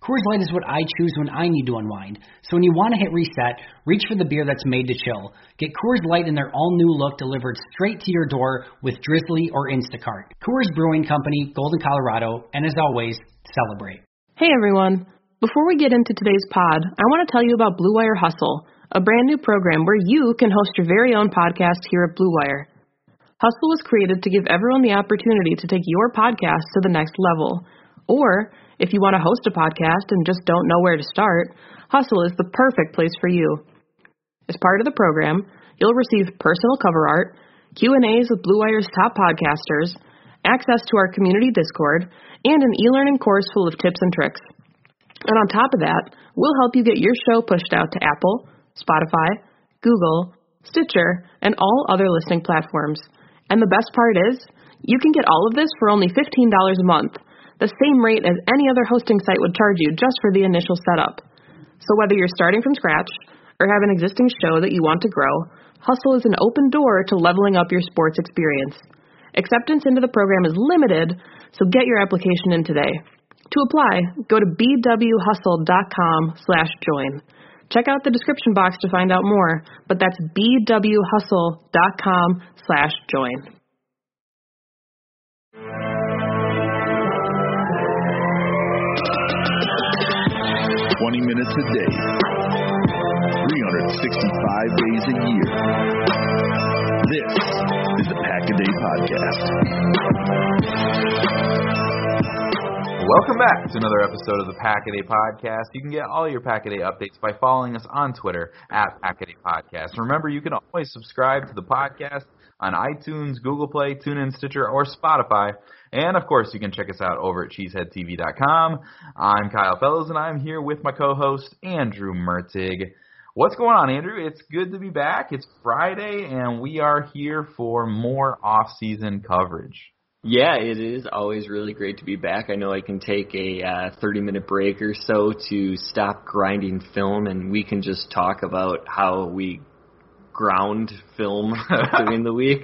Coors Light is what I choose when I need to unwind. So when you want to hit reset, reach for the beer that's made to chill. Get Coors Light in their all new look delivered straight to your door with Drizzly or Instacart. Coors Brewing Company, Golden, Colorado, and as always, celebrate. Hey everyone. Before we get into today's pod, I want to tell you about Blue Wire Hustle, a brand new program where you can host your very own podcast here at Blue Wire. Hustle was created to give everyone the opportunity to take your podcast to the next level. Or, if you want to host a podcast and just don't know where to start, Hustle is the perfect place for you. As part of the program, you'll receive personal cover art, Q&As with Blue Wire's top podcasters, access to our community Discord, and an e-learning course full of tips and tricks. And on top of that, we'll help you get your show pushed out to Apple, Spotify, Google, Stitcher, and all other listening platforms. And the best part is, you can get all of this for only $15 a month, the same rate as any other hosting site would charge you just for the initial setup. So whether you're starting from scratch or have an existing show that you want to grow, Hustle is an open door to leveling up your sports experience. Acceptance into the program is limited, so get your application in today. To apply, go to bwhustle.com/join. Check out the description box to find out more, but that's bwhustle.com/join. 20 minutes a day, 365 days a year. This is the Pack a Day Podcast. Welcome back to another episode of the Pack a Day Podcast. You can get all your Pack a Day updates by following us on Twitter at Pack a Day Podcast. Remember, you can always subscribe to the podcast on iTunes, Google Play, TuneIn, Stitcher, or Spotify. And of course, you can check us out over at cheeseheadtv.com. I'm Kyle Fellows, and I'm here with my co-host Andrew Mertig. What's going on, Andrew? It's good to be back. It's Friday, and we are here for more off-season coverage. Yeah, it is always really great to be back. I know I can take a uh, 30 minute break or so to stop grinding film, and we can just talk about how we ground film during the week.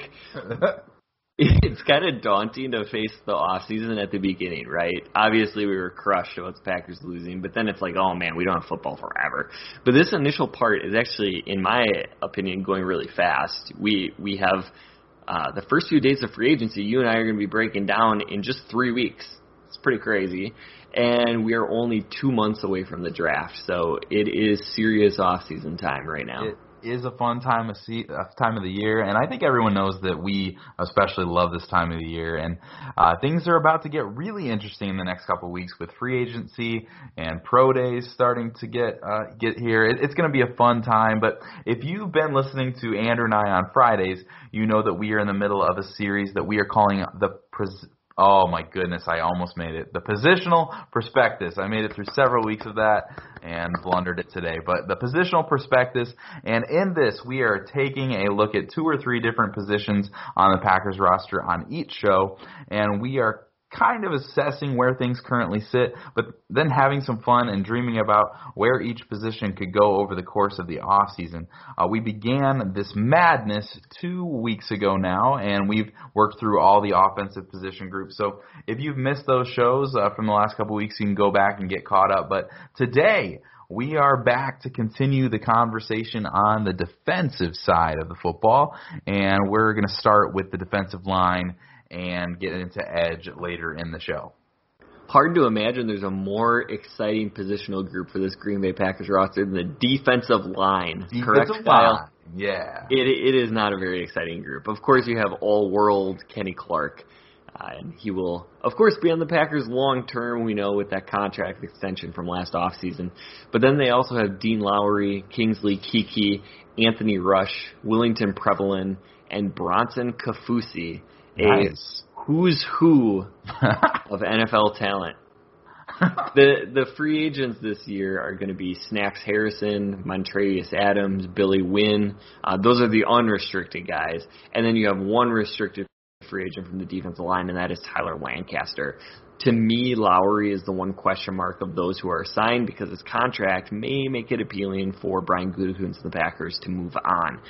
It's kind of daunting to face the off season at the beginning, right? Obviously, we were crushed about the Packers losing, but then it's like, oh man, we don't have football forever. But this initial part is actually, in my opinion, going really fast. We we have uh, the first few days of free agency. You and I are going to be breaking down in just three weeks. It's pretty crazy, and we are only two months away from the draft, so it is serious off season time right now. It, is a fun time of se- uh, time of the year, and I think everyone knows that we especially love this time of the year. And uh, things are about to get really interesting in the next couple of weeks with free agency and pro days starting to get uh, get here. It, it's going to be a fun time. But if you've been listening to Andrew and I on Fridays, you know that we are in the middle of a series that we are calling the Oh my goodness, I almost made it. The positional prospectus. I made it through several weeks of that and blundered it today. But the positional prospectus, and in this, we are taking a look at two or three different positions on the Packers roster on each show, and we are kind of assessing where things currently sit, but then having some fun and dreaming about where each position could go over the course of the off season. Uh, we began this madness two weeks ago now, and we've worked through all the offensive position groups. So if you've missed those shows uh, from the last couple weeks, you can go back and get caught up. But today, we are back to continue the conversation on the defensive side of the football, and we're going to start with the defensive line and get into edge later in the show. Hard to imagine there's a more exciting positional group for this Green Bay Packers roster than the defensive line. Defensive correct, line. Kyle? Yeah. It, it is not a very exciting group. Of course, you have all-world Kenny Clark, uh, and he will, of course, be on the Packers long term. We know with that contract extension from last offseason. But then they also have Dean Lowry, Kingsley Keke, Anthony Rush, Willington Previlon, and Bronson Kaufusi. Nice. A who's who of NFL talent. the the free agents this year are going to be Snacks Harrison, Montravius Adams, Billy Winn. Uh, those are the unrestricted guys, and then you have one restricted free agent from the defensive line, and that is Tyler Lancaster. To me, Lowry is the one question mark of those who are signed because his contract may make it appealing for Brian Gutekunst and the Packers to move on.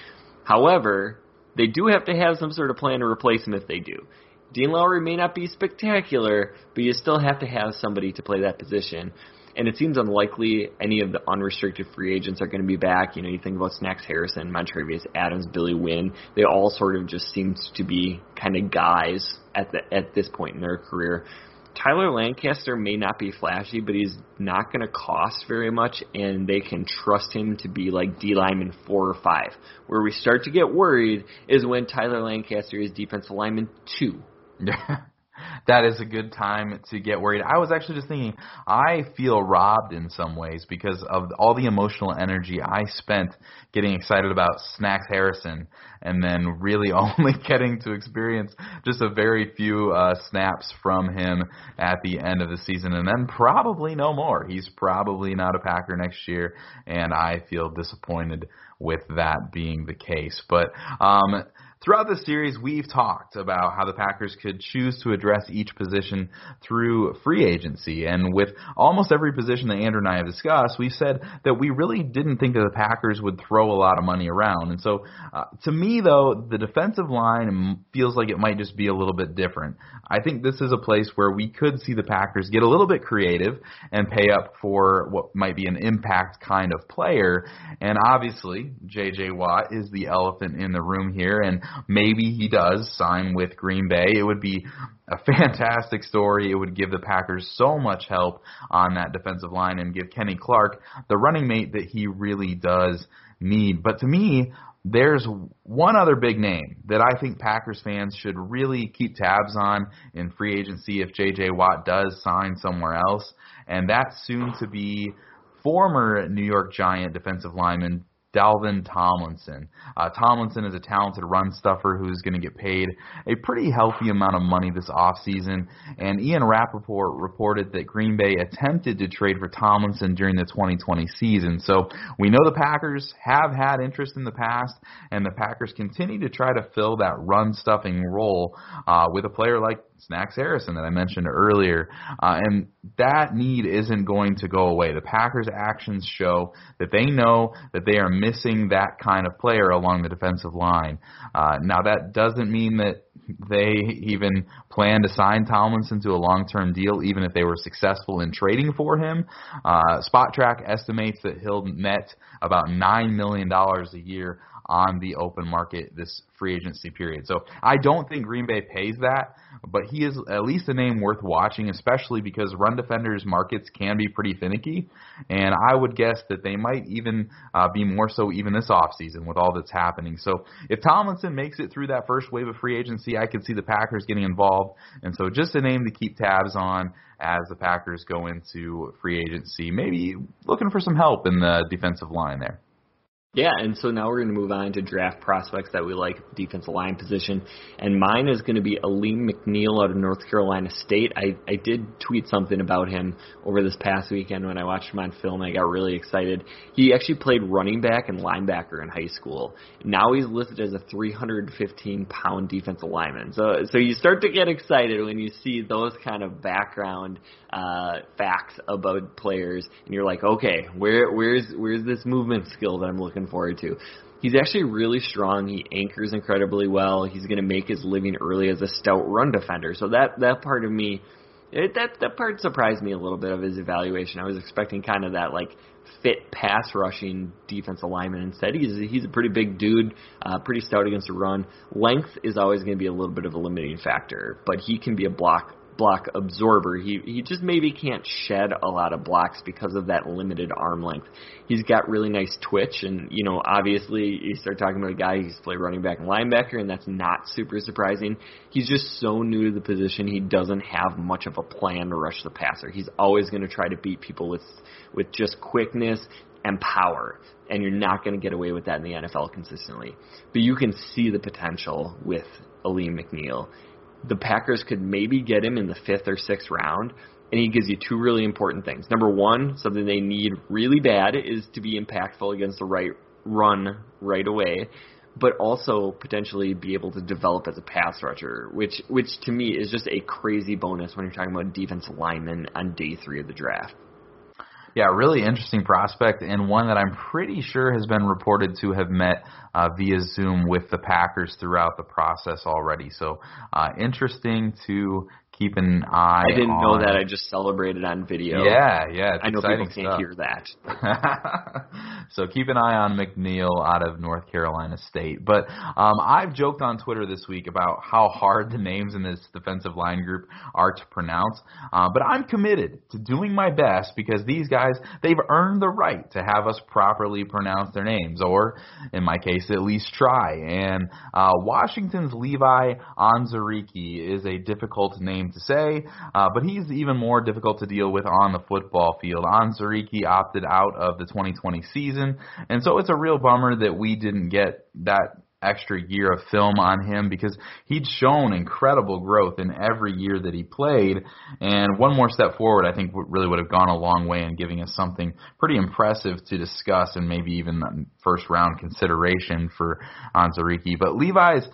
However, they do have to have some sort of plan to replace him if they do. Dean Lowry may not be spectacular, but you still have to have somebody to play that position. And it seems unlikely any of the unrestricted free agents are going to be back. You know, you think about Snacks Harrison, Montravius Adams, Billy Winn. They all sort of just seem to be kind of guys at the at this point in their career. Tyler Lancaster may not be flashy, but he's not going to cost very much, and they can trust him to be like D lineman four or five. Where we start to get worried is when Tyler Lancaster is defensive lineman two. that is a good time to get worried. I was actually just thinking, I feel robbed in some ways because of all the emotional energy I spent getting excited about Snacks Harrison and then really only getting to experience just a very few uh, snaps from him at the end of the season and then probably no more. He's probably not a Packer next year, and I feel disappointed with that being the case. But um, Throughout the series, we've talked about how the Packers could choose to address each position through free agency. And with almost every position that Andrew and I have discussed, we said that we really didn't think that the Packers would throw a lot of money around. And so, uh, to me, though, the defensive line feels like it might just be a little bit different. I think this is a place where we could see the Packers get a little bit creative and pay up for what might be an impact kind of player. And obviously, J.J. Watt is the elephant in the room here. And maybe he does sign with Green Bay. It would be a fantastic story. It would give the Packers so much help on that defensive line and give Kenny Clark the running mate that he really does need. But to me, there's one other big name that I think Packers fans should really keep tabs on in free agency if J.J. Watt does sign somewhere else, and that's soon to be former New York Giant defensive lineman Dalvin Tomlinson. Uh, Tomlinson is a talented run stuffer who's going to get paid a pretty healthy amount of money this offseason. And Ian Rapoport reported that Green Bay attempted to trade for Tomlinson during the 2020 season. So we know the Packers have had interest in the past, and the Packers continue to try to fill that run stuffing role uh, with a player like Snacks Harrison that I mentioned earlier. Uh, and that need isn't going to go away. The Packers' actions show that they know that they are missing that kind of player along the defensive line. Uh, now, that doesn't mean that they even plan to sign Tomlinson to a long-term deal, even if they were successful in trading for him. Uh, Spotrac estimates that he'll net about nine million dollars a year on the open market this free agency period. So I don't think Green Bay pays that, but he is at least a name worth watching, especially because run defenders markets can be pretty finicky, and I would guess that they might even uh, be more so even this offseason with all that's happening. So if Tomlinson makes it through that first wave of free agency, I could see the Packers getting involved, and so just a name to keep tabs on as the Packers go into free agency, maybe looking for some help in the defensive line there. Yeah, and so now we're going to move on to draft prospects that we like at the defensive line position. And mine is going to be Alim McNeill out of North Carolina State. I, I did tweet something about him over this past weekend when I watched him on film. I got really excited. He actually played running back and linebacker in high school. Now he's listed as a 315 pound defensive lineman. So so you start to get excited when you see those kind of background uh, facts about players, and you're like, okay, where where's where's this movement skill that I'm looking looking forward to. He's actually really strong. He anchors incredibly well. He's going to make his living early as a stout run defender. So that that part of me, it, that that part surprised me a little bit of his evaluation. I was expecting kind of that like fit pass rushing defensive lineman. Instead, he's he's a pretty big dude, uh, pretty stout against the run. Length is always going to be a little bit of a limiting factor, but he can be a block block absorber. He he just maybe can't shed a lot of blocks because of that limited arm length. He's got really nice twitch, and you know obviously you start talking about a guy who's played running back and linebacker, and that's not super surprising. He's just so new to the position. He doesn't have much of a plan to rush the passer. He's always going to try to beat people with with just quickness and power. And you're not going to get away with that in the NFL consistently. But you can see the potential with Alim McNeill the Packers could maybe get him in the fifth or sixth round, and he gives you two really important things. Number one, something they need really bad is to be impactful against the right run right away, but also potentially be able to develop as a pass rusher, which which to me is just a crazy bonus when you're talking about defensive linemen on day three of the draft. Yeah, really interesting prospect, and one that I'm pretty sure has been reported to have met uh, via Zoom with the Packers throughout the process already. So uh, interesting to keep an eye. I didn't on. know that. I just celebrated on video. Yeah, yeah. I know people can't stuff. hear that. so keep an eye on McNeill out of North Carolina State. But um, I've joked on Twitter this week about how hard the names in this defensive line group are to pronounce. Uh, but I'm committed to doing my best because these guys they've earned the right to have us properly pronounce their names, or in my case, at least try. And uh, Washington's Levi Onwuzurike is a difficult name to say, uh, but he's even more difficult to deal with on the football field. Onwuzurike opted out of the 2020 season, and so it's a real bummer that we didn't get that extra year of film on him because he'd shown incredible growth in every year that he played. And one more step forward, I think, really would have gone a long way in giving us something pretty impressive to discuss and maybe even first round consideration for Onwuzurike. But Levi's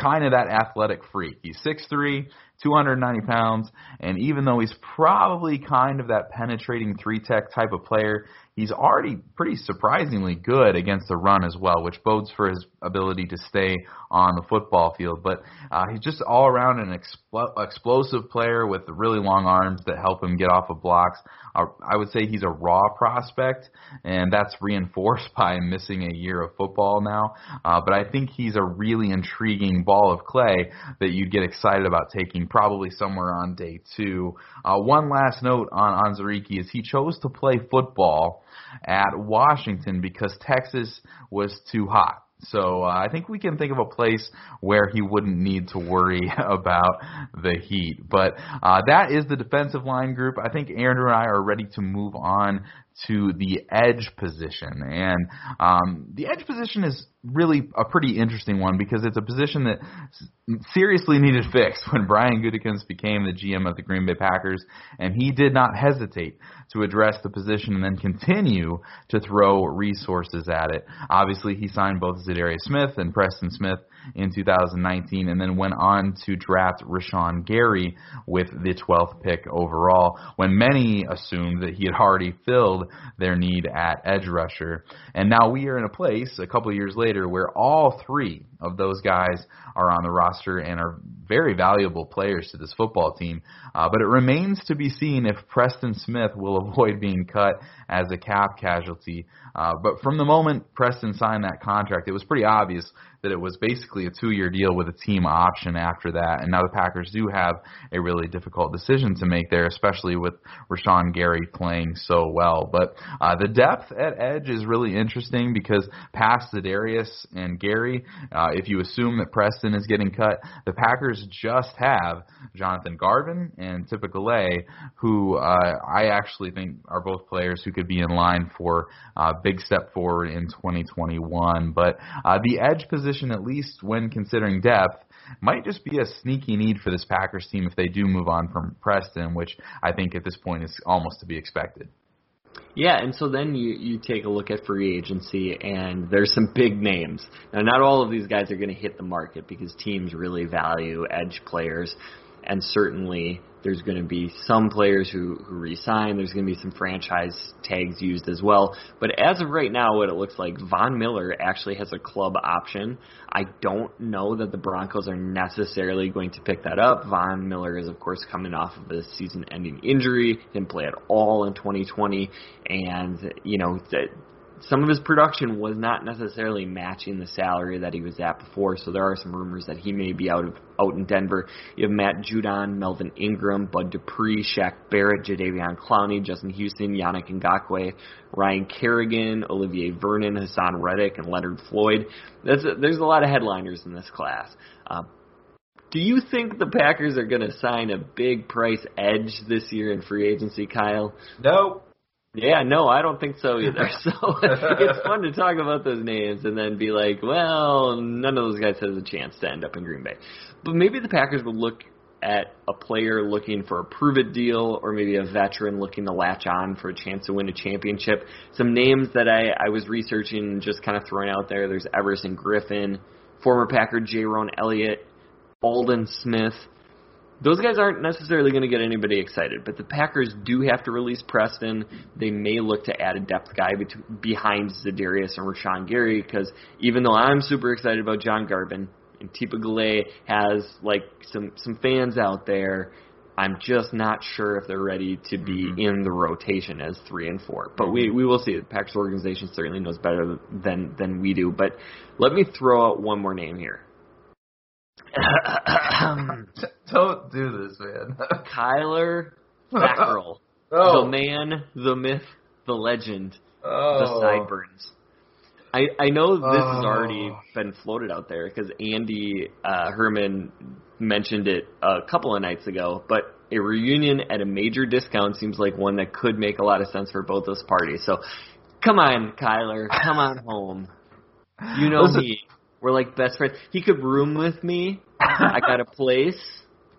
kind of that athletic freak. He's 6'3", 290 pounds, and even though he's probably kind of that penetrating three tech type of player, he's already pretty surprisingly good against the run as well, which bodes for his ability to stay on the football field. But uh, he's just all around an expl- explosive player with really long arms that help him get off of blocks. Uh, I would say he's a raw prospect, and that's reinforced by missing a year of football now. Uh, but I think he's a really intriguing ball of clay that you'd get excited about taking probably somewhere on day two. Uh, one last note on Onwuzurike is he chose to play football at Washington because Texas was too hot. So uh, I think we can think of a place where he wouldn't need to worry about the heat. But uh, that is the defensive line group. I think Aaron and I are ready to move on to the edge position. And um, the edge position is really a pretty interesting one because it's a position that seriously needed fixed when Brian Gutekunst became the GM of the Green Bay Packers, and he did not hesitate to address the position and then continue to throw resources at it. Obviously, he signed both Za'Darius Smith and Preston Smith in 2019, and then went on to draft Rashan Gary with the 12th pick overall, when many assumed that he had already filled their need at edge rusher. And now we are in a place a couple years later where all three of those guys are on the roster and are very valuable players to this football team. Uh, but it remains to be seen if Preston Smith will avoid being cut as a cap casualty. Uh, but from the moment Preston signed that contract, it was pretty obvious that it was basically a two-year deal with a team option after that. And now the Packers do have a really difficult decision to make there, especially with Rashan Gary playing so well. But uh, the depth at edge is really interesting because past Za'Darius and Gary, uh, if you assume that Preston is getting cut, the Packers just have Jonathan Garvin and Tipa Galeai, who uh, I actually think are both players who could be in line for a uh, big step forward in 2021. But uh, the edge position position, at least when considering depth, might just be a sneaky need for this Packers team if they do move on from Preston, which I think at this point is almost to be expected. Yeah, and so then you you take a look at free agency, and there's some big names. Now, not all of these guys are going to hit the market because teams really value edge players, and certainly there's going to be some players who, who resign. There's going to be some franchise tags used as well. But as of right now, what it looks like, Von Miller actually has a club option. I don't know that the Broncos are necessarily going to pick that up. Von Miller is, of course, coming off of a season ending injury, didn't play at all in 2020. And, you know, some of his production was not necessarily matching the salary that he was at before, so there are some rumors that he may be out of out in Denver. You have Matt Judon, Melvin Ingram, Bud Dupree, Shaq Barrett, Jadeveon Clowney, Justin Houston, Yannick Ngakoue, Ryan Kerrigan, Olivier Vernon, Haason Reddick, and Leonard Floyd. That's a, there's a lot of headliners in this class. Uh, do you think the Packers are going to sign a big price edge this year in free agency, Kyle? Nope. Yeah, no, I don't think so either. So it's fun to talk about those names and then be like, well, none of those guys has a chance to end up in Green Bay. But maybe the Packers would look at a player looking for a prove it deal or maybe a veteran looking to latch on for a chance to win a championship. Some names that I, I was researching and just kind of throwing out there. There's Everson Griffen, former Packer Jayrone Elliott, Aldon Smith, those guys aren't necessarily going to get anybody excited, but the Packers do have to release Preston. They may look to add a depth guy bet- behind Za'Darius and Rashan Gary because even though I'm super excited about John Garvin and Tipa Galeai has like some some fans out there, I'm just not sure if they're ready to be mm-hmm. in the rotation as three and four. But we we will see. The Packers organization certainly knows better than than we do. But let me throw out one more name here. Don't do this, man. Kyler Fackrell. oh. The man, the myth, the legend, oh. the sideburns. I, I know this oh. has already been floated out there because Andy uh, Herman mentioned it a couple of nights ago, but a reunion at a major discount seems like one that could make a lot of sense for both those parties. So come on, Kyler, come on home. You know Listen, me. We're like best friends. He could room with me. I got a place.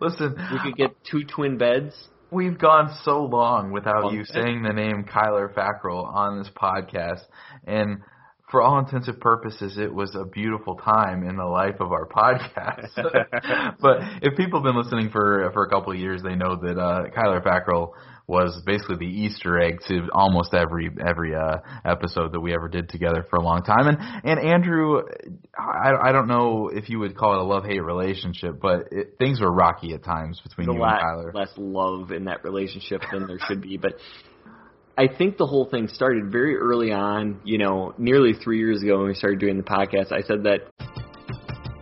Listen, we could get two twin beds. We've gone so long without you saying the name Kyler Fackrell on this podcast, and for all intents and purposes, it was a beautiful time in the life of our podcast. but if people have been listening for for a couple of years, they know that uh, Kyler Fackrell was basically the Easter egg to almost every every uh, episode that we ever did together for a long time. And and Andrew, I, I don't know if you would call it a love hate relationship, but it, things were rocky at times between There's you and Tyler. Less love in that relationship than there should be, but. I think the whole thing started very early on, you know, nearly three years ago when we started doing the podcast. I said that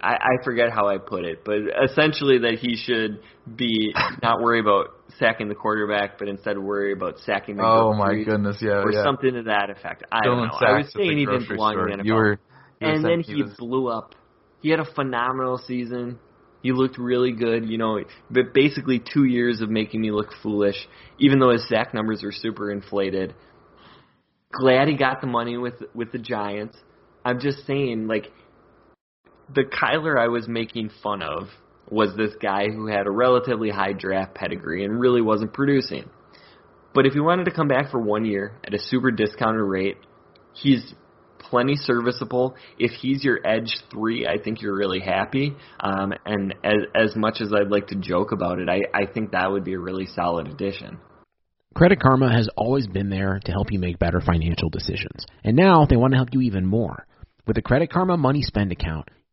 I, I forget how I put it, but essentially that he should be not worry about sacking the quarterback, but instead worry about sacking the Oh my goodness, yeah, or yeah. something to that effect. I don't Dylan know. I was saying he didn't belong store. in the NFL. You were, you and then he was, blew up. He had a phenomenal season. He looked really good, you know, but basically two years of making me look foolish, even though his sack numbers are super inflated. Glad he got the money with with the Giants. I'm just saying, like, the Kyler I was making fun of was this guy who had a relatively high draft pedigree and really wasn't producing. But if he wanted to come back for one year at a super discounted rate, he's plenty serviceable. If he's your edge three, I think you're really happy. Um, and as, as much as I'd like to joke about it, I, I think that would be a really solid addition. Credit Karma has always been there to help you make better financial decisions. And now they want to help you even more. With the Credit Karma Money Spend account,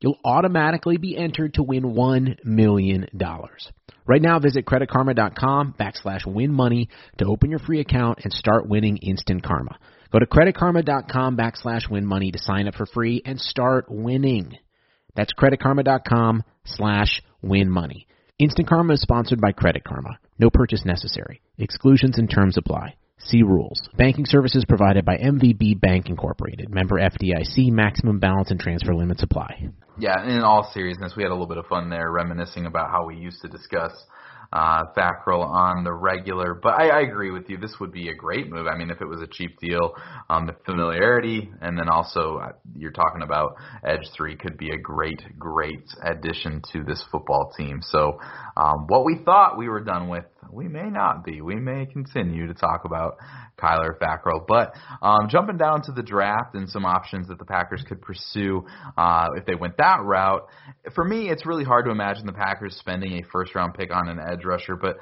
you'll automatically be entered to win $1 million. Right now, visit creditkarma.com backslash win money to open your free account and start winning instant karma. Go to creditkarma.com backslash win money to sign up for free and start winning. That's creditkarma.com slash win money. Instant Karma is sponsored by Credit Karma. No purchase necessary. Exclusions and terms apply. See rules. Banking services provided by MVB Bank Incorporated. Member FDIC. Maximum balance and transfer limits apply. Yeah, in all seriousness, we had a little bit of fun there, reminiscing about how we used to discuss uh, on the regular. But I, I agree with you. This would be a great move. I mean, if it was a cheap deal, um, the familiarity, and then also uh, you're talking about Edge Three could be a great, great addition to this football team. So, um, what we thought we were done with, we may not be. We may continue to talk about Kyler Fackrell. But um, jumping down to the draft and some options that the Packers could pursue uh, if they went that route, for me, it's really hard to imagine the Packers spending a first round pick on an edge rusher. But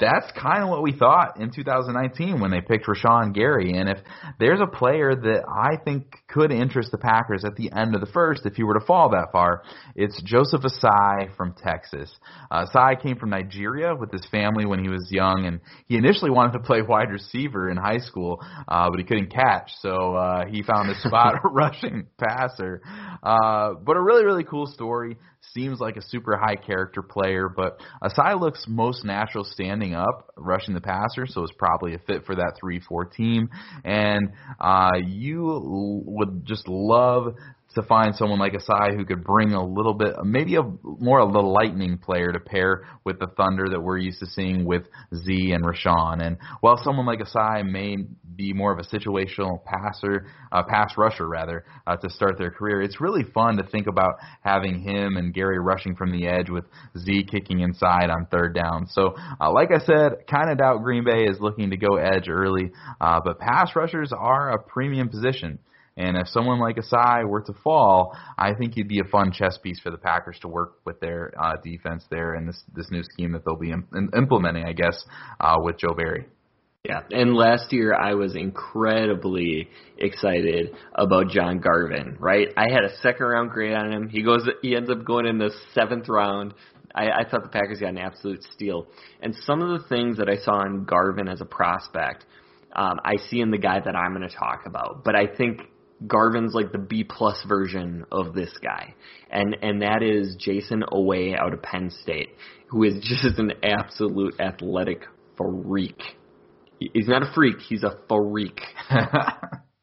that's kind of what we thought in 2019 when they picked Rashan Gary. And if there's a player that I think could interest the Packers at the end of the first, if he were to fall that far, it's Joseph Ossai from Texas. Uh, Ossai came from Nigeria with his family when he was young, and he initially wanted to play wide receiver in high school, uh, but he couldn't catch, so uh, he found a spot rushing passer. Uh, but a really, really cool story. Seems like a super high character player, but Ossai looks most natural standing up, rushing the passer, so it's probably a fit for that 3 4 team. And uh, you would just love to find someone like Ossai who could bring a little bit, maybe a more of the lightning player to pair with the thunder that we're used to seeing with Z and Rashan. And while someone like Ossai may be more of a situational passer, uh, pass rusher rather, uh, to start their career, it's really fun to think about having him and Gary rushing from the edge with Z kicking inside on third down. So, uh, like I said, kind of doubt Green Bay is looking to go edge early, uh, but pass rushers are a premium position. And if someone like Ossai were to fall, I think he'd be a fun chess piece for the Packers to work with their uh, defense there in this this new scheme that they'll be im- implementing, I guess, uh, with Joe Barry. Yeah, and last year I was incredibly excited about John Garvin. Right, I had a second round grade on him. He goes, he ends up going in the seventh round. I, I thought the Packers got an absolute steal. And some of the things that I saw in Garvin as a prospect, um, I see in the guy that I'm going to talk about. But I think Garvin's like the B plus version of this guy, and and that is Jayson Oweh out of Penn State, who is just an absolute athletic freak. He's not a freak; he's a freak.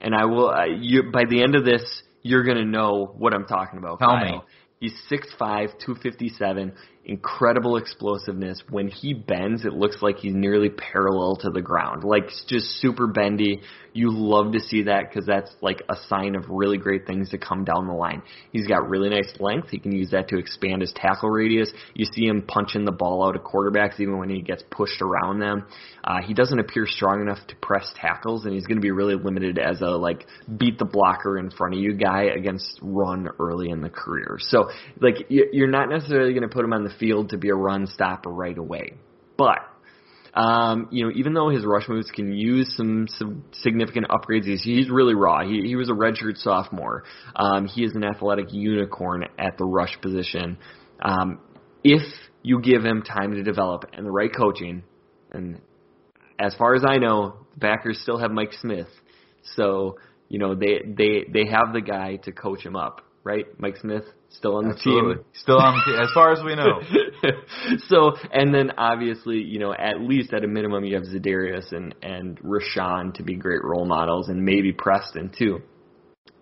and I will. Uh, you by the end of this, you're gonna know what I'm talking about. Tell Kyle. me. He's 6'5", 257, incredible explosiveness. When he bends, it looks like he's nearly parallel to the ground, like just super bendy. You love to see that because that's like a sign of really great things to come down the line. He's got really nice length. He can use that to expand his tackle radius. You see him punching the ball out of quarterbacks even when he gets pushed around them. Uh, he doesn't appear strong enough to press tackles, and he's going to be really limited as a like beat the blocker in front of you guy against run early in the career. So like you- you're not necessarily going to put him on the field to be a run stopper right away, but um, you know, even though his rush moves can use some, some significant upgrades, he's, he's really raw. He, he was a redshirt sophomore. Um, he is an athletic unicorn at the rush position. Um, if you give him time to develop and the right coaching, and as far as I know, the Packers still have Mike Smith, so you know they they they have the guy to coach him up, right? Mike Smith still on the team. Still on the team, as far as we know. so, and then obviously, you know, at least at a minimum, you have Za'Darius and and Rashan to be great role models, and maybe Preston too.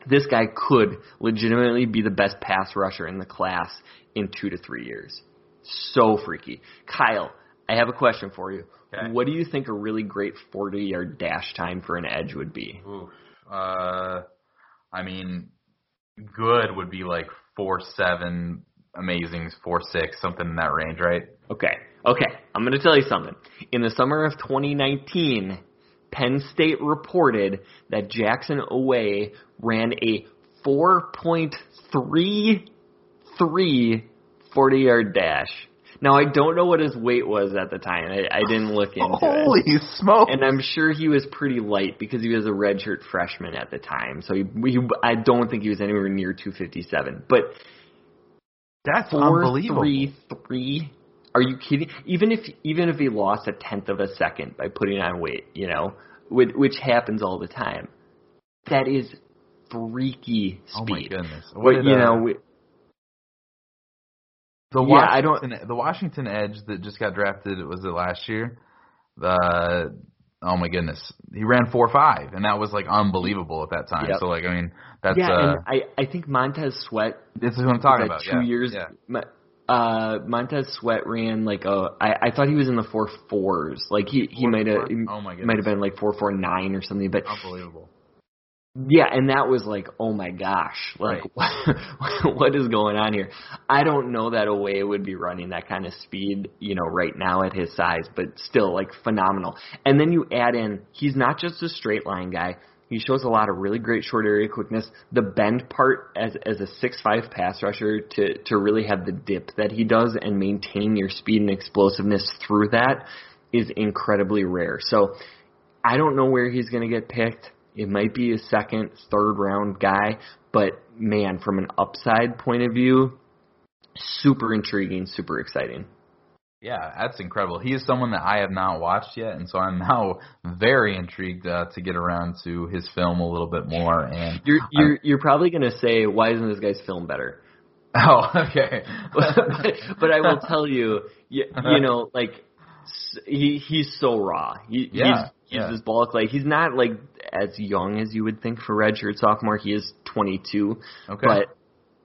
This guy could legitimately be the best pass rusher in the class in two to three years. So freaky, Kyle. I have a question for you. Okay. What do you think a really great 40 yard dash time for an edge would be? Oof. Uh, I mean, good would be like four seven, amazing four six, something in that range, right? Okay. Okay. I'm to tell you something. In the summer of 2019, Penn State reported that Jayson Oweh ran a 4.33 40 yard dash. Now, I don't know what his weight was at the time. I, I didn't look into it. Holy smokes! And I'm sure he was pretty light because he was a redshirt freshman at the time. So he, he, I don't think he was anywhere near 257. But That's four unbelievable. three three. Are you kidding? Even if even if he lost a tenth of a second by putting on weight, you know, which, which happens all the time, that is freaky speed. Oh my goodness! What but did, you uh, know, the yeah, I don't- the Washington Edge that just got drafted was it last year? The oh my goodness, he ran four five, and that was like unbelievable at that time. Yep. So like, I mean, that's yeah, uh, and I I think Montez Sweat this is what I'm talking about. two yeah. years. Yeah. Uh, Montez Sweat ran like a. I, I thought he was in the four fours. Like he he might have oh might have been like four four nine or something. But Unbelievable. Yeah, and that was like, oh my gosh, like what what is going on here? I don't know that Oweh would be running that kind of speed, you know, right now at his size, but still like phenomenal. And then you add in, he's not just a straight line guy. He shows a lot of really great short area quickness. The bend part as as a six five pass rusher to to really have the dip that he does and maintain your speed and explosiveness through that is incredibly rare. So I don't know where he's going to get picked. It might be a second, third round guy, but man, from an upside point of view, super intriguing, super exciting. Yeah, that's incredible. He is someone that I have not watched yet, and so I'm now very intrigued uh, to get around to his film a little bit more. And You're you're you're probably going to say, why isn't this guy's film better? oh, okay. but, but I will tell you, you, you know, like he he's so raw. He, Yeah, he's he's yeah. this ball clay. He's not like as young as you would think for redshirt sophomore. He is 22, Okay. but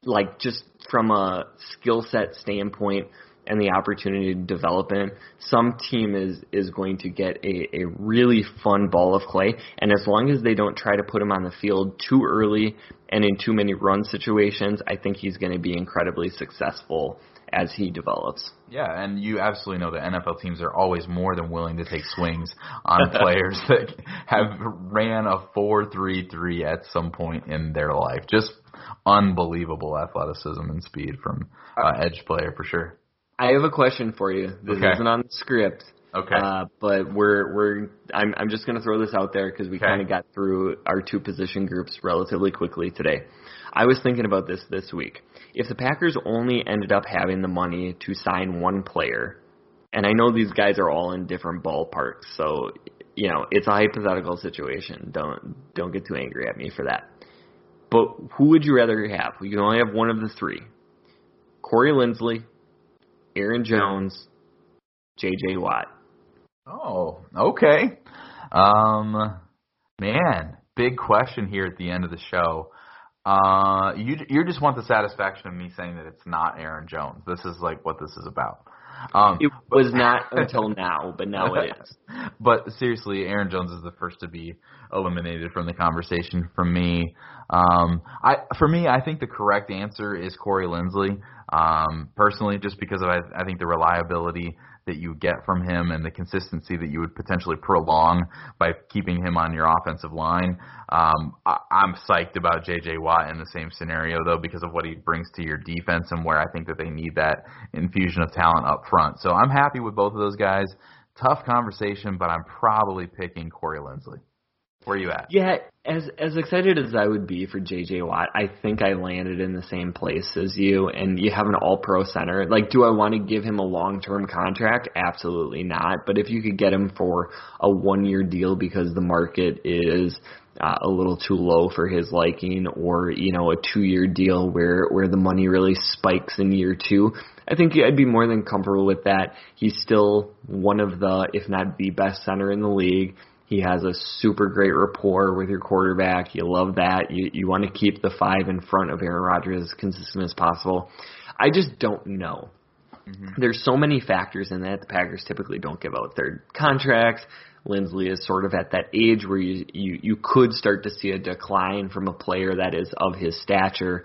like just from a skill set standpoint and the opportunity to develop in, some team is is going to get a, a really fun ball of clay. And as long as they don't try to put him on the field too early and in too many run situations, I think he's going to be incredibly successful as he develops. Yeah, and you absolutely know that NFL teams are always more than willing to take swings on players that have ran a four three three at some point in their life. Just unbelievable athleticism and speed from uh, edge player for sure. I have a question for you. This Okay. isn't on the script. Okay. Uh, but we're we're I'm I'm just gonna throw this out there because we Okay. kind of got through our two position groups relatively quickly today. I was thinking about this this week. If the Packers only ended up having the money to sign one player, and I know these guys are all in different ballparks, so you know it's a hypothetical situation. Don't don't get too angry at me for that. But who would you rather have? You can only have one of the three: Corey Linsley, Aaron Jones, J.J. Watt. Oh, okay. Um, man, big question here at the end of the show. Uh, you you just want the satisfaction of me saying that it's not Aaron Jones. This is like what this is about. Um, it was not until now, but now it is. but seriously, Aaron Jones is the first to be eliminated from the conversation from me. Um, I for me, I think the correct answer is Corey Linsley. Um, personally, just because of I, I think the reliability that you get from him and the consistency that you would potentially prolong by keeping him on your offensive line. Um, I, I'm psyched about J.J. Watt in the same scenario though because of what he brings to your defense and where I think that they need that infusion of talent up front. So I'm happy with both of those guys. Tough conversation, but I'm probably picking Corey Linsley. Where you at? Yeah, as as excited as I would be for JJ Watt, I think I landed in the same place as you and you have an all pro center. Like do I want to give him a long term contract? Absolutely not. But if you could get him for a one year deal because the market is uh, a little too low for his liking or, you know, a two year deal where where the money really spikes in year two, I think I'd be more than comfortable with that. He's still one of the, if not the best center in the league. He has a super great rapport with your quarterback. You love that. You you want to keep the five in front of Aaron Rodgers as consistent as possible. I just don't know. Mm-hmm. There's so many factors in that. The Packers typically don't give out third contracts. Linsley is sort of at that age where you, you you could start to see a decline from a player that is of his stature.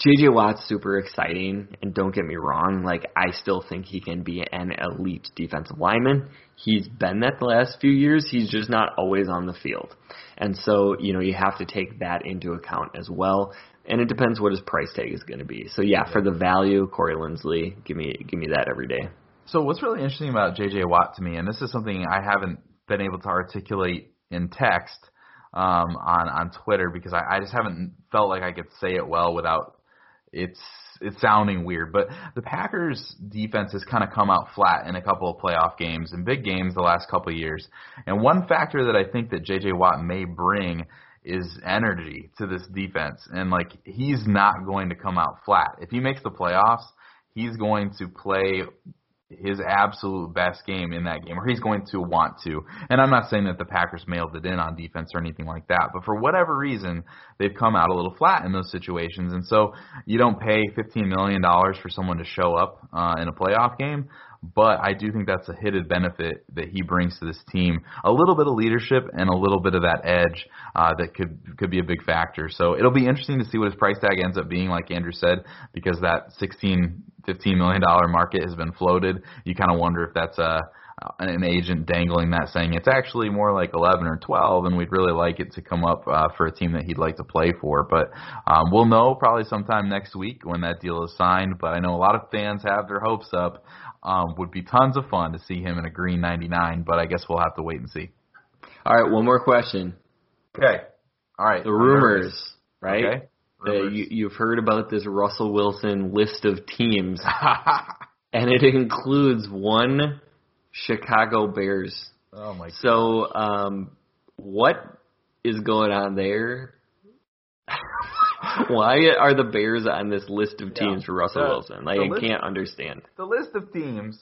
JJ Watt's super exciting, and don't get me wrong, like I still think he can be an elite defensive lineman. He's been that the last few years. He's just not always on the field, and so you know you have to take that into account as well. And it depends what his price tag is going to be. So yeah, for the value, Corey Linsley, give me give me that every day. So what's really interesting about JJ Watt to me, and this is something I haven't been able to articulate in text um, on on Twitter because I, I just haven't felt like I could say it well without it's it's sounding weird, but the Packers defense has kind of come out flat in a couple of playoff games and big games the last couple of years. And one factor that I think that JJ Watt may bring is energy to this defense. And like he's not going to come out flat. If he makes the playoffs, he's going to play his absolute best game in that game, or he's going to want to. And I'm not saying that the Packers mailed it in on defense or anything like that, but for whatever reason, they've come out a little flat in those situations. And so you don't pay $15 million for someone to show up uh, in a playoff game but I do think that's a hidden benefit that he brings to this team. A little bit of leadership and a little bit of that edge uh, that could could be a big factor. So it'll be interesting to see what his price tag ends up being, like Andrew said, because that 16, 15 million dollar market has been floated. You kind of wonder if that's a an agent dangling that saying it's actually more like 11 or 12 and we'd really like it to come up uh, for a team that he'd like to play for but um, we'll know probably sometime next week when that deal is signed but i know a lot of fans have their hopes up um, would be tons of fun to see him in a green 99, but I guess we'll have to wait and see. All right, one more question. Okay. All right. The rumors, right? Okay. Rumors. you, you've heard about this Russell Wilson list of teams, and it includes one Chicago Bears. Oh my! So, um, what is going on there? Why are the Bears on this list of teams yeah. for Russell the, Wilson? Like, I can't understand. The list of teams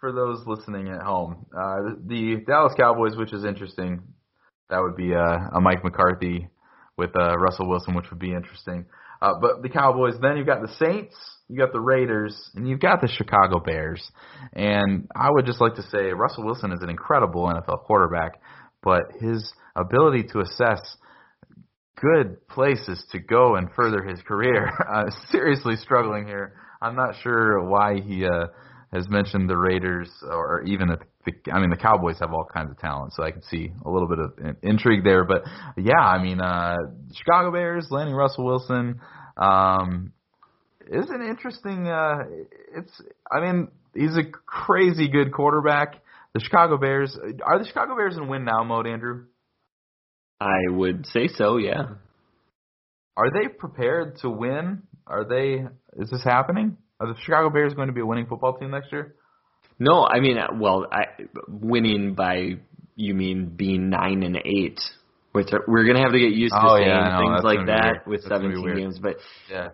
for those listening at home, uh, the, Dallas Cowboys, which is interesting. That would be a, a Mike McCarthy with uh, Russell Wilson, which would be interesting. Uh, but the Cowboys, then you've got the Saints, you got the Raiders, and you've got the Chicago Bears. And I would just like to say Russell Wilson is an incredible NFL quarterback, but his ability to assess good places to go and further his career. Uh, seriously struggling here. I'm not sure why he uh, has mentioned the Raiders or even the, the. I mean, the Cowboys have all kinds of talent, so I can see a little bit of intrigue there. But yeah, I mean, uh, Chicago Bears landing Russell Wilson um, is an interesting. Uh, it's. I mean, he's a crazy good quarterback. The Chicago Bears are the Chicago Bears in win now mode, Andrew. I would say so, yeah. Are they prepared to win? Are they? Is this happening? Are the Chicago Bears going to be a winning football team next year? No, I mean, uh, well, I, winning by you mean being nine and eight. Which we're gonna have to get used to oh, saying yeah, things like that with that's 17 games, but yeah,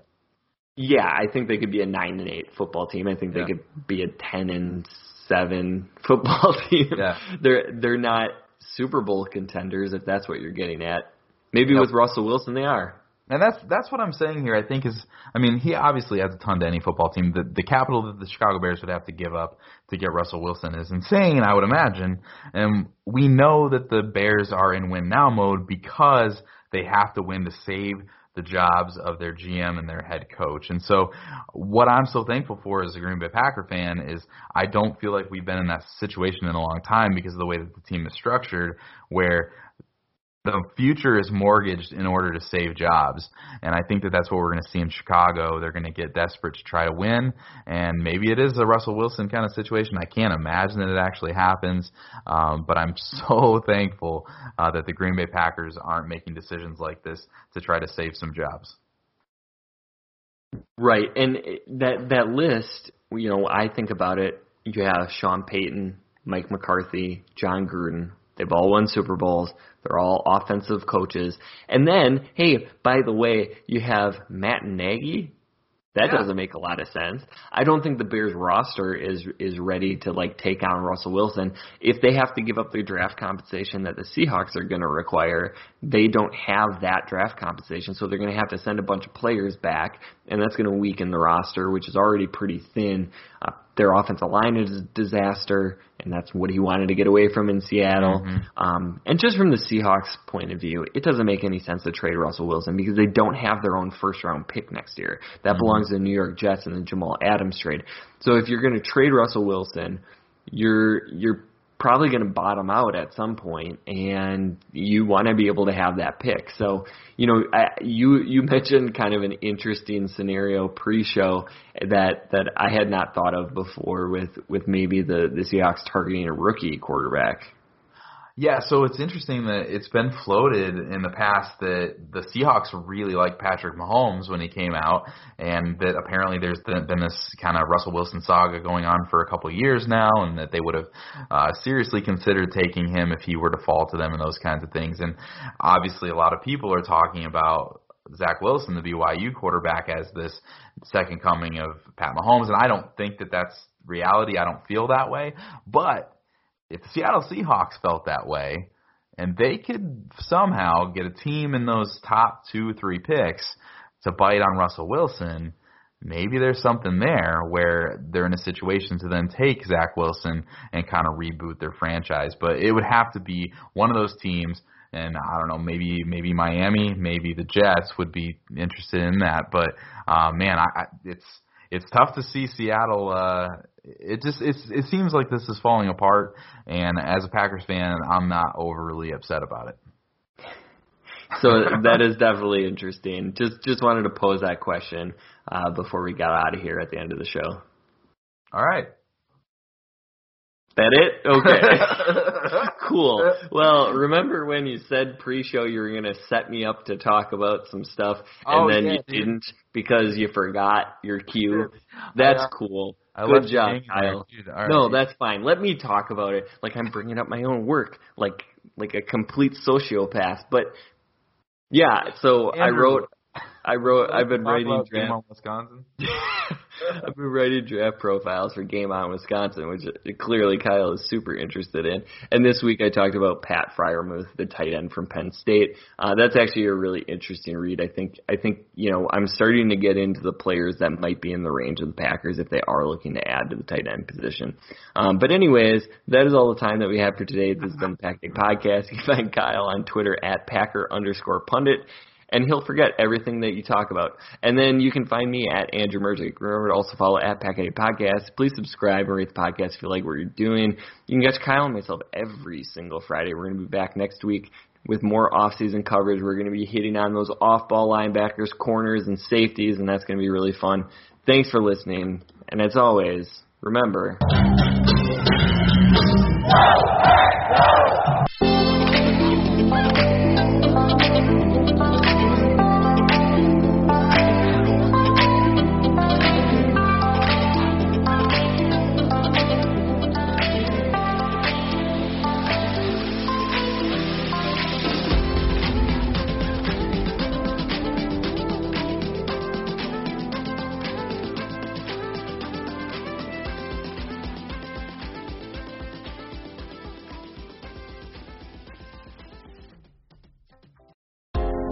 yeah, I think they could be a nine and eight football team. I think yeah. they could be a ten and seven football team. Yeah. they're they're not Super Bowl contenders if that's what you're getting at. Maybe Yep. with Russell Wilson they are. And that's that's what I'm saying here. I think is, I mean, he obviously has a ton to any football team. The the capital that the Chicago Bears would have to give up to get Russell Wilson is insane. I would imagine, and we know that the Bears are in win now mode because they have to win to save the jobs of their GM and their head coach. And so, what I'm so thankful for as a Green Bay Packer fan is I don't feel like we've been in that situation in a long time because of the way that the team is structured, where the future is mortgaged in order to save jobs. And I think that that's what we're going to see in Chicago. They're going to get desperate to try to win. And maybe it is a Russell Wilson kind of situation. I can't imagine that it actually happens. Um, but I'm so thankful uh, that the Green Bay Packers aren't making decisions like this to try to save some jobs. Right, and that that list, you know, I think about it. You have Sean Payton, Mike McCarthy, Jon Gruden. They've all won Super Bowls. They're all offensive coaches. And then, hey, by the way, you have Matt Nagy. That Yeah. doesn't make a lot of sense. I don't think the Bears roster is is ready to like take on Russell Wilson. If they have to give up their draft compensation that the Seahawks are going to require, they don't have that draft compensation, so they're going to have to send a bunch of players back, and that's going to weaken the roster, which is already pretty thin. Uh, their offensive line is a disaster, and that's what he wanted to get away from in Seattle. Um, and just from the Seahawks' point of view, it doesn't make any sense to trade Russell Wilson because they don't have their own first round pick next year. That belongs to the New York Jets and the Jamal Adams trade. So if you're going to trade Russell Wilson, you're you're probably going to bottom out at some point, and you want to be able to have that pick. So, you know, I, you you mentioned kind of an interesting scenario pre-show that that I had not thought of before with with maybe the the Seahawks targeting a rookie quarterback. Yeah, so it's interesting that it's been floated in the past that the Seahawks really liked Patrick Mahomes when he came out, and that apparently there's been this kind of Russell Wilson saga going on for a couple of years now, and that they would have uh, seriously considered taking him if he were to fall to them and those kinds of things. And obviously, a lot of people are talking about Zach Wilson, the BYU quarterback, as this second coming of Pat Mahomes, and I don't think that that's reality. I don't feel that way, but if the Seattle Seahawks felt that way, and they could somehow get a team in those top two, three picks to bite on Russell Wilson, maybe there's something there where they're in a situation to then take Zach Wilson and kind of reboot their franchise. But it would have to be one of those teams. And I don't know, maybe maybe Miami, maybe the Jets would be interested in that. But uh, man, I, I, it's it's tough to see Seattle. Uh, it just it's it seems like this is falling apart, and as a Packers fan, I'm not overly upset about it. So that is definitely interesting. Just just wanted to pose that question uh, before we got out of here at the end of the show. All right. That it? Okay. cool. Well, remember when you said pre-show you were going to set me up to talk about some stuff, and Oh, then yeah, you dude. didn't because you forgot your cue? That's cool. I Good job, Kyle. All No, that's fine. Let me talk about it like I'm bringing up my own work, like like a complete sociopath. But yeah, so I wrote, I wrote, I've been writing draft. On Wisconsin. I've been writing draft profiles for Game On Wisconsin, which clearly Kyle is super interested in. And this week I talked about Pat Freiermuth, the tight end from Penn State. Uh, that's actually a really interesting read. I think I think you know I'm starting to get into the players that might be in the range of the Packers if they are looking to add to the tight end position. Um, but anyways, that is all the time that we have for today. This been the Pack Day Podcast. You can find Kyle on Twitter at Packer underscore pundit and he'll forget everything that you talk about. And then you can find me at Andrew Merzick. Remember to also follow at Packet Podcast. Please subscribe and rate the podcast if you like what you're doing. You can catch Kyle and myself every single Friday. We're going to be back next week with more off-season coverage. We're going to be hitting on those off-ball linebackers, corners, and safeties, and that's going to be really fun. Thanks for listening. And as always, remember...